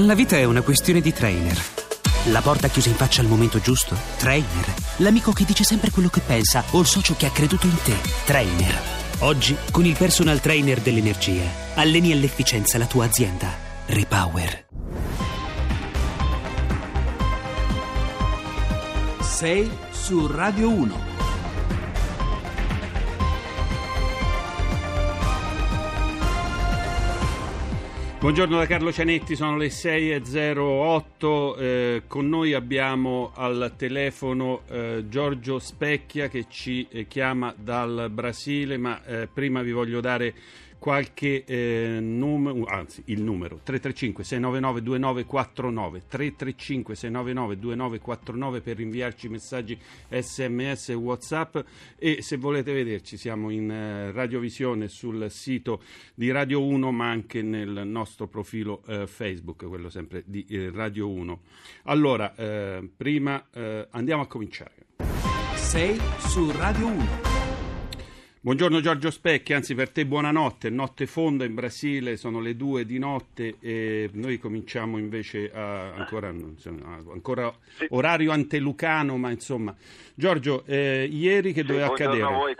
La vita è una questione di trainer. La porta chiusa in faccia al momento giusto? Trainer. L'amico che dice sempre quello che pensa o il socio che ha creduto in te? Trainer. Oggi, con il personal trainer dell'energia, alleni all'efficienza la tua azienda. Repower. Sei su Radio 1. Buongiorno da Carlo Cianetti, sono le 6.08, eh, con noi abbiamo al telefono eh, Giorgio Specchia che ci eh, chiama dal Brasile, ma eh, prima vi voglio dare qualche eh, numero, anzi il numero 335 699 2949 335 699 2949 per inviarci messaggi sms e whatsapp e se volete vederci siamo in eh, radiovisione sul sito di Radio 1 ma anche nel nostro profilo eh, Facebook, quello sempre di eh, Radio 1. Allora, eh, prima eh, andiamo a cominciare. Sei su Radio 1. Buongiorno Giorgio Specchi, anzi per te buonanotte, notte fonda in Brasile, sono le due di notte e noi cominciamo invece a, ancora, ancora sì. orario antelucano, ma insomma. Giorgio, eh, ieri che sì, doveva accadere? A voi.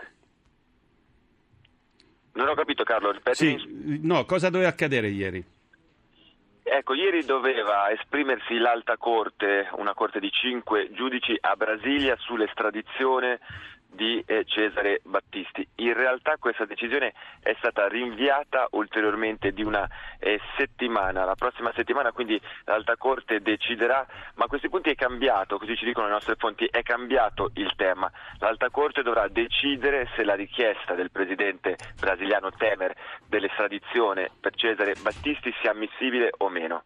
Non ho capito Carlo, ripeti. Sì, no, cosa doveva accadere ieri? Ecco, ieri doveva esprimersi l'alta corte, una corte di cinque giudici a Brasilia sull'estradizione di eh, Cesare Battisti. In realtà questa decisione è stata rinviata ulteriormente di una eh, settimana. La prossima settimana quindi l'Alta Corte deciderà, ma a questi punti è cambiato, così ci dicono le nostre fonti, è cambiato il tema. L'Alta Corte dovrà decidere se la richiesta del presidente brasiliano Temer dell'estradizione per Cesare Battisti sia ammissibile o meno.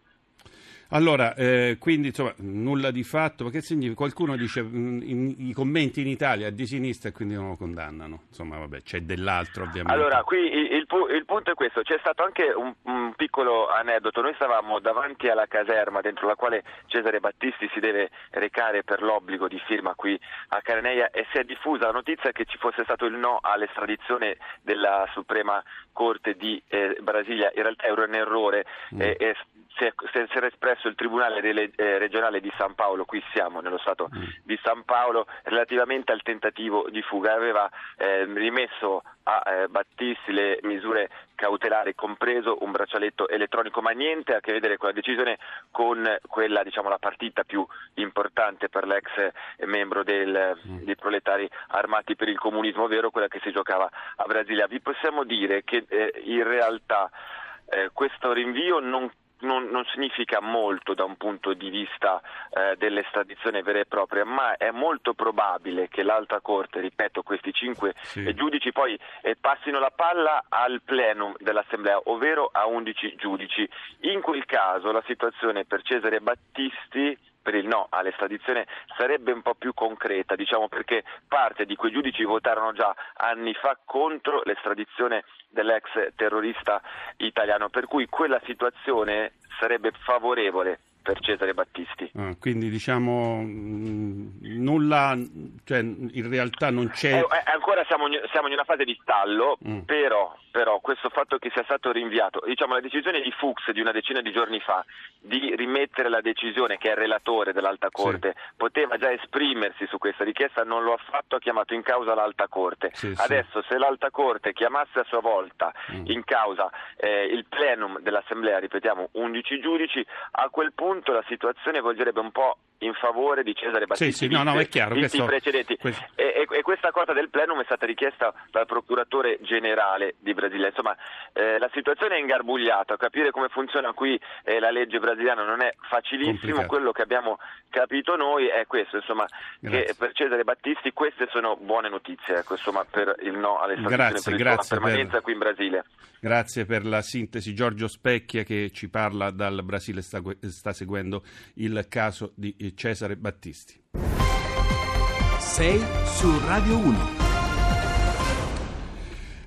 Allora, eh, quindi insomma, nulla di fatto, perché significa, qualcuno dice mh, mm, in, i commenti in Italia di sinistra e quindi non lo condannano. Insomma, vabbè, c'è dell'altro ovviamente. Allora, qui il, il, il punto è questo, c'è stato anche un, un, piccolo aneddoto, noi stavamo davanti alla caserma dentro la quale Cesare Battisti si deve recare per l'obbligo di firma qui a Careneia e si è diffusa la notizia che ci fosse stato il no all'estradizione della Suprema Corte di eh, Brasilia, in realtà era un errore, mm. eh, si, è, si era espresso il Tribunale delle, eh, regionale di San Paolo, qui siamo nello Stato mm. di San Paolo, relativamente al tentativo di fuga. Aveva eh, rimesso a eh, Battisti le misure cautelari, compreso un braccialetto elettronico, ma niente a che vedere con la decisione con quella, diciamo, la partita più importante per l'ex membro del, mm. dei proletari armati per il comunismo, ovvero quella che si giocava a Brasilia. Vi possiamo dire che eh, in realtà eh, questo rinvio non non, non, significa molto da un punto di vista eh, dell'estradizione vera e propria, ma è molto probabile che l'Alta Corte, ripeto, questi cinque sì. Eh, giudici poi eh, passino la palla al plenum dell'Assemblea, ovvero a 11 giudici. In quel caso la situazione per Cesare Battisti per il no all'estradizione sarebbe un po' più concreta, diciamo perché parte di quei giudici votarono già anni fa contro l'estradizione dell'ex terrorista italiano, per cui quella situazione sarebbe favorevole per Cesare Battisti. Ah, quindi diciamo mh, nulla, cioè in realtà non c'è... Eh, eh, ancora siamo, siamo, in una fase di stallo, mm. però, però, questo fatto che sia stato rinviato, diciamo la decisione di Fuchs di una decina di giorni fa di rimettere la decisione che è il relatore dell'Alta Corte, sì. poteva già esprimersi su questa richiesta, non lo ha fatto, ha chiamato in causa l'Alta Corte. Sì, Adesso sì. se l'Alta Corte chiamasse a sua volta mm. in causa eh, il plenum dell'Assemblea, ripetiamo 11 giudici, a quel punto punto la situazione volgerebbe un po' in favore di Cesare Battisti. Sì, sì, no, no, è chiaro. Questo, precedenti. Questo... E, e, e, questa cosa del plenum è stata richiesta dal procuratore generale di Brasile. Insomma, eh, la situazione è ingarbugliata. Capire come funziona qui eh, la legge brasiliana non è facilissimo. Complicato. Quello che abbiamo capito noi è questo, insomma, che per Cesare Battisti queste sono buone notizie, ecco, insomma, per il no alle grazie, per la permanenza per... qui in Brasile. Grazie per la sintesi. Giorgio Specchia che ci parla dal Brasile sta, sta seguendo il caso di Cesare Battisti. 6 su Radio 1.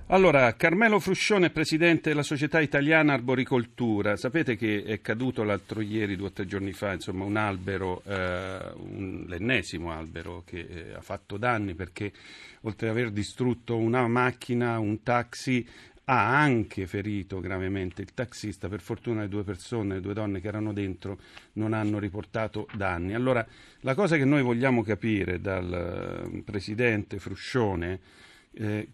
Allora, Carmelo Fruscione, presidente della Società Italiana Arboricoltura. Sapete che è caduto l'altro ieri, due o tre giorni fa, insomma, un albero, eh, un, l'ennesimo albero che eh, ha fatto danni perché oltre ad aver distrutto una macchina, un taxi, ha anche ferito gravemente il taxista. Per fortuna le due persone, le due donne che erano dentro, non hanno riportato danni. Allora, la cosa che noi vogliamo capire dal eh, presidente Fruscione eh,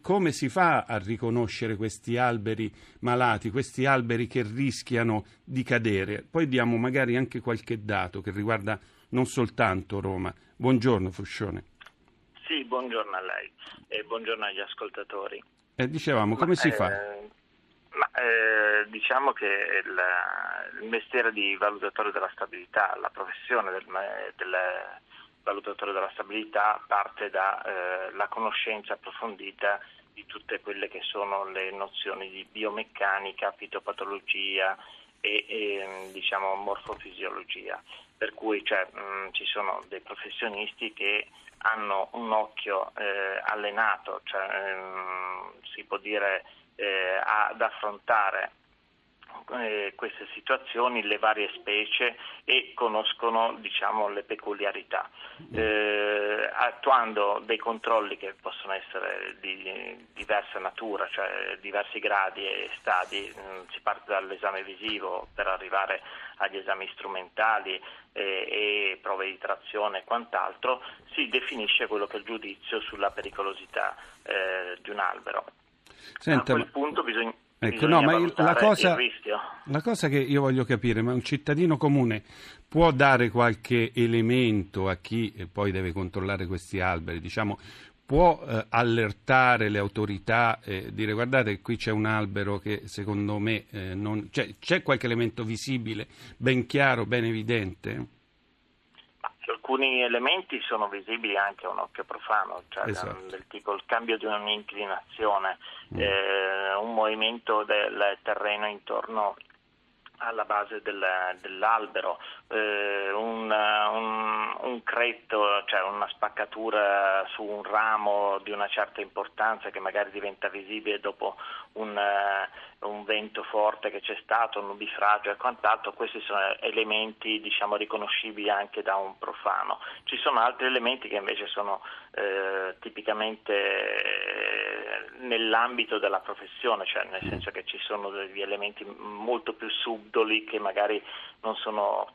come si fa a riconoscere questi alberi malati, questi alberi che rischiano di cadere? Poi diamo magari anche qualche dato che riguarda non soltanto Roma. Buongiorno Fruscione. Sì, buongiorno a lei e buongiorno agli ascoltatori. Eh, dicevamo, come ma, si fa? Eh, ma, eh, diciamo che il, il, mestiere di valutatore della stabilità, la professione del, del valutatore della stabilità parte dalla eh, conoscenza approfondita di tutte quelle che sono le nozioni di biomeccanica, fitopatologia e, e diciamo, morfofisiologia. Per cui cioè, mh, ci sono dei professionisti che hanno un occhio eh, allenato, cioè, ehm, si può dire eh, ad affrontare eh, queste situazioni, le varie specie e conoscono diciamo, le peculiarità, eh, attuando dei controlli che possono essere di diversa natura, cioè diversi gradi e stadi, mm, si parte dall'esame visivo per arrivare agli esami strumentali eh, e prove di trazione e quant'altro, si definisce quello che è il giudizio sulla pericolosità eh, di un albero. Senta, a quel punto bisogna Ecco, no, ma la cosa, la cosa che io voglio capire, ma un cittadino comune può dare qualche elemento a chi poi deve controllare questi alberi, diciamo, può eh, allertare le autorità e dire guardate qui c'è un albero che secondo me eh, non... Cioè, c'è qualche elemento visibile, ben chiaro, ben evidente? Alcuni elementi sono visibili anche a un occhio profano, cioè esatto. del tipo il cambio di un'inclinazione, mm. eh, un movimento del terreno intorno alla base del, dell'albero, eh, un, un, un, cretto, cioè una spaccatura su un ramo di una certa importanza che magari diventa visibile dopo un, uh, un vento forte che c'è stato, un nubifragio e quant'altro, questi sono elementi diciamo, riconoscibili anche da un profano. Ci sono altri elementi che invece sono eh, tipicamente eh, nell'ambito della professione, cioè nel senso che ci sono degli elementi molto più subdoli che magari non sono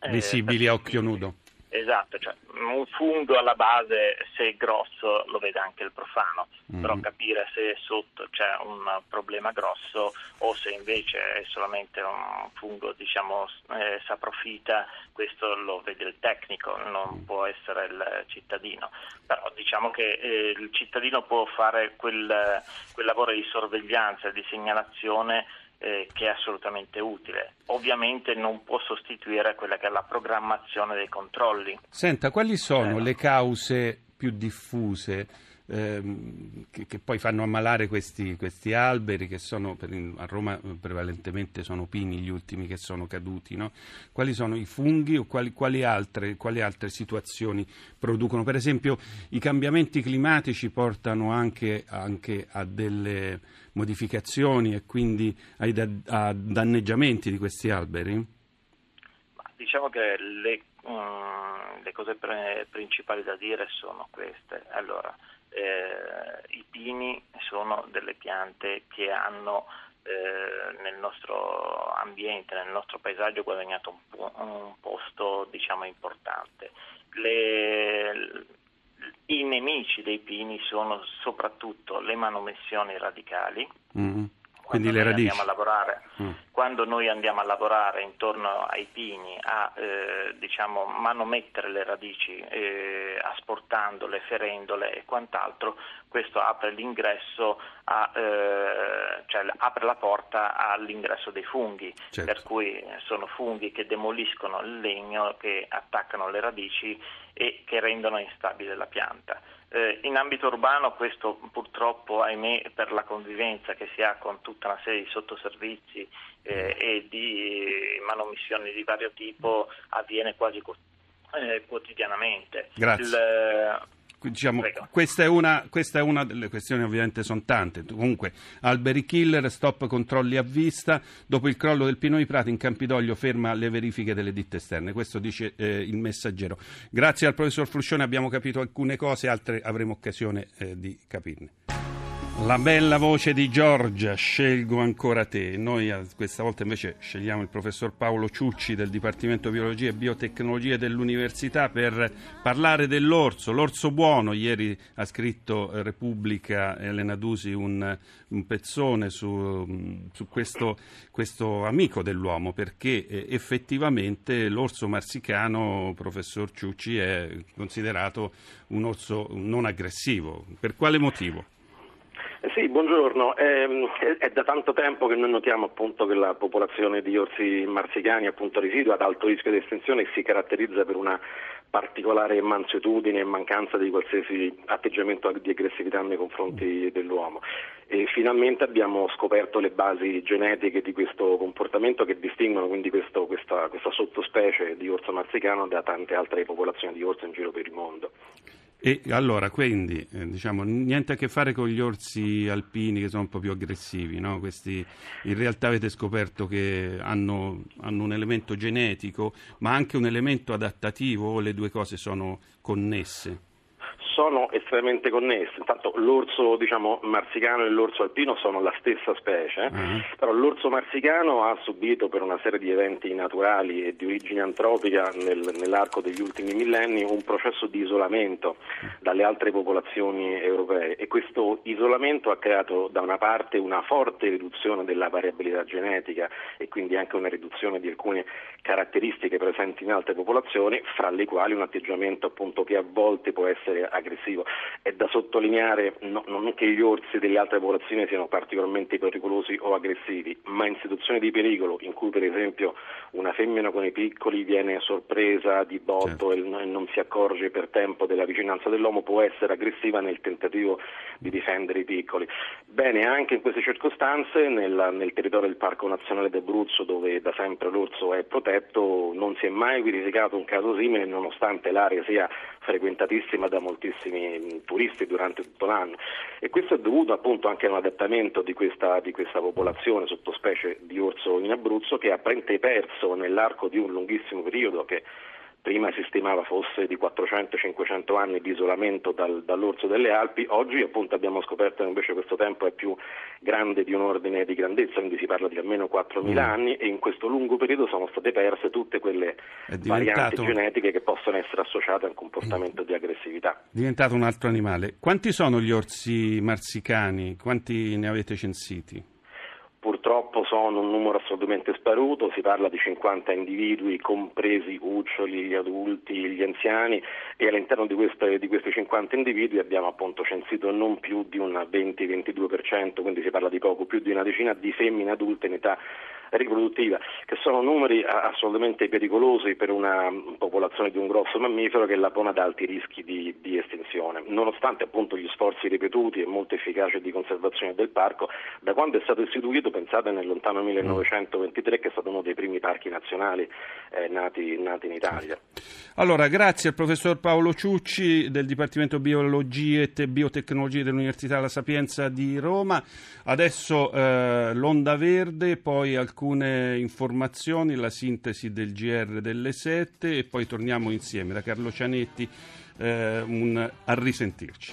eh, visibili a occhio nudo. Esatto, cioè un fungo alla base se è grosso lo vede anche il profano, mm-hmm. però capire se sotto c'è un problema grosso o se invece è solamente un fungo diciamo eh, saprofita, questo lo vede il tecnico, non mm. può essere il cittadino. Però diciamo che eh, il cittadino può fare quel, quel lavoro di sorveglianza di segnalazione eh, che è assolutamente utile. Ovviamente non può sostituire quella che è la programmazione dei controlli. Senta, quali sono eh, le cause più diffuse ehm, che, che, poi fanno ammalare questi, questi alberi che sono per, a Roma prevalentemente sono pini gli ultimi che sono caduti, no? quali sono i funghi o quali, quali, altre, quali, altre, situazioni producono? Per esempio i cambiamenti climatici portano anche, anche a delle modificazioni e quindi ai da, a danneggiamenti di questi alberi? Diciamo che le, um, le cose pre- principali da dire sono queste. Allora, eh, I pini sono delle piante che hanno eh, nel nostro ambiente, nel nostro paesaggio guadagnato un, po- un posto diciamo, importante. Le, I nemici dei pini sono soprattutto le manomissioni radicali. Mm-hmm quindi le radici. Mm. Quando noi andiamo a lavorare intorno ai pini a eh, diciamo, manomettere le radici, eh, asportandole, ferendole e quant'altro, questo apre l'ingresso, a, eh, cioè apre la porta all'ingresso dei funghi, certo. per cui sono funghi che demoliscono il legno, che attaccano le radici e che rendono instabile la pianta. Eh, in ambito urbano questo purtroppo, ahimè, per la convivenza che si ha con tutta una serie di sottoservizi eh, e di manomissioni di vario tipo avviene quasi eh, quotidianamente. Grazie. Il, diciamo, questa, è una, questa, è una, delle questioni, ovviamente sono tante. Comunque, alberi killer, stop controlli a vista. Dopo il crollo del Pino di Prati, in Campidoglio ferma le verifiche delle ditte esterne. Questo dice eh, il messaggero. Grazie al professor Fruscione abbiamo capito alcune cose, altre avremo occasione eh, di capirne. La bella voce di Giorgia, scelgo ancora te. Noi eh, questa volta invece scegliamo il professor Paolo Ciucci del Dipartimento Biologia e Biotecnologie dell'Università per parlare dell'orso, l'orso buono. Ieri ha scritto eh, Repubblica Elena Dusi un, un pezzone su, mm, su questo, questo, amico dell'uomo perché eh, effettivamente l'orso marsicano, professor Ciucci, è considerato un orso non aggressivo. Per quale motivo? Sì, buongiorno. Eh, è da tanto tempo che noi notiamo appunto che la popolazione di orsi marsicani appunto residua ad alto rischio di estinzione si caratterizza per una particolare mansuetudine e mancanza di qualsiasi atteggiamento di aggressività nei confronti dell'uomo. E finalmente abbiamo scoperto le basi genetiche di questo comportamento che distinguono quindi questo, questa, questa sottospecie di orso marsicano da tante altre popolazioni di orso in giro per il mondo. E allora, quindi, eh, diciamo, niente a che fare con gli orsi alpini che sono un po' più aggressivi, no? Questi in realtà avete scoperto che hanno, hanno, un elemento genetico, ma anche un elemento adattativo, o le due cose sono connesse? Sono estremamente connessi. Intanto l'orso diciamo, marsicano e l'orso alpino sono la stessa specie, uh-huh. però l'orso marsicano ha subito per una serie di eventi naturali e di origine antropica nel, nell'arco degli ultimi millenni un processo di isolamento dalle altre popolazioni europee e questo isolamento ha creato da una parte una forte riduzione della variabilità genetica e quindi anche una riduzione di alcune caratteristiche presenti in altre popolazioni, fra le quali un atteggiamento appunto che a volte può essere aggressivo. È da sottolineare no, non che gli orsi delle altre popolazioni siano particolarmente pericolosi o aggressivi, ma in situazioni di pericolo in cui per esempio una femmina con i piccoli viene sorpresa di botto certo. e non si accorge per tempo della vicinanza dell'uomo può essere aggressiva nel tentativo di difendere i piccoli. Bene, anche in queste circostanze nel, nel territorio del Parco Nazionale d'Abruzzo dove da sempre l'orso è protetto non si è mai verificato un caso simile nonostante l'area sia frequentatissima da moltissimi mm, turisti durante tutto l'anno. E questo è dovuto appunto anche a un adattamento di questa, di questa popolazione sottospecie di orso in Abruzzo che ha perso nell'arco di un lunghissimo periodo che prima si stimava fosse di 400-500 anni di isolamento dal, dall'orso delle Alpi, oggi appunto abbiamo scoperto che invece questo tempo è più grande di un ordine di grandezza, quindi si parla di almeno 4.000 mm. anni e in questo lungo periodo sono state perse tutte quelle varianti genetiche che possono essere associate al comportamento mm. di aggressività. È diventato un altro animale. Quanti sono gli orsi marsicani? Quanti ne avete censiti? Purtroppo sono un numero assolutamente sparuto, si parla di 50 individui, compresi i cuccioli, gli adulti, gli anziani e all'interno di, queste, di questi 50 individui abbiamo appunto censito non più di un 20-22%, quindi si parla di poco più di una decina di femmine adulte in età riproduttiva, che sono numeri assolutamente pericolosi per una popolazione di un grosso mammifero che la pone ad alti rischi di, di estinzione. Nonostante appunto gli sforzi ripetuti e molto efficaci di conservazione del parco, da quando è stato istituito, pensate nel lontano 1923, che è stato uno dei primi parchi nazionali eh, nati, nati, in Italia. Allora, grazie al professor Paolo Ciucci del Dipartimento Biologie e Biotecnologie dell'Università La Sapienza di Roma. Adesso eh, l'onda verde, poi alcuni alcune informazioni, la sintesi del GR delle 7 e poi torniamo insieme da Carlo Cianetti eh, un, a risentirci.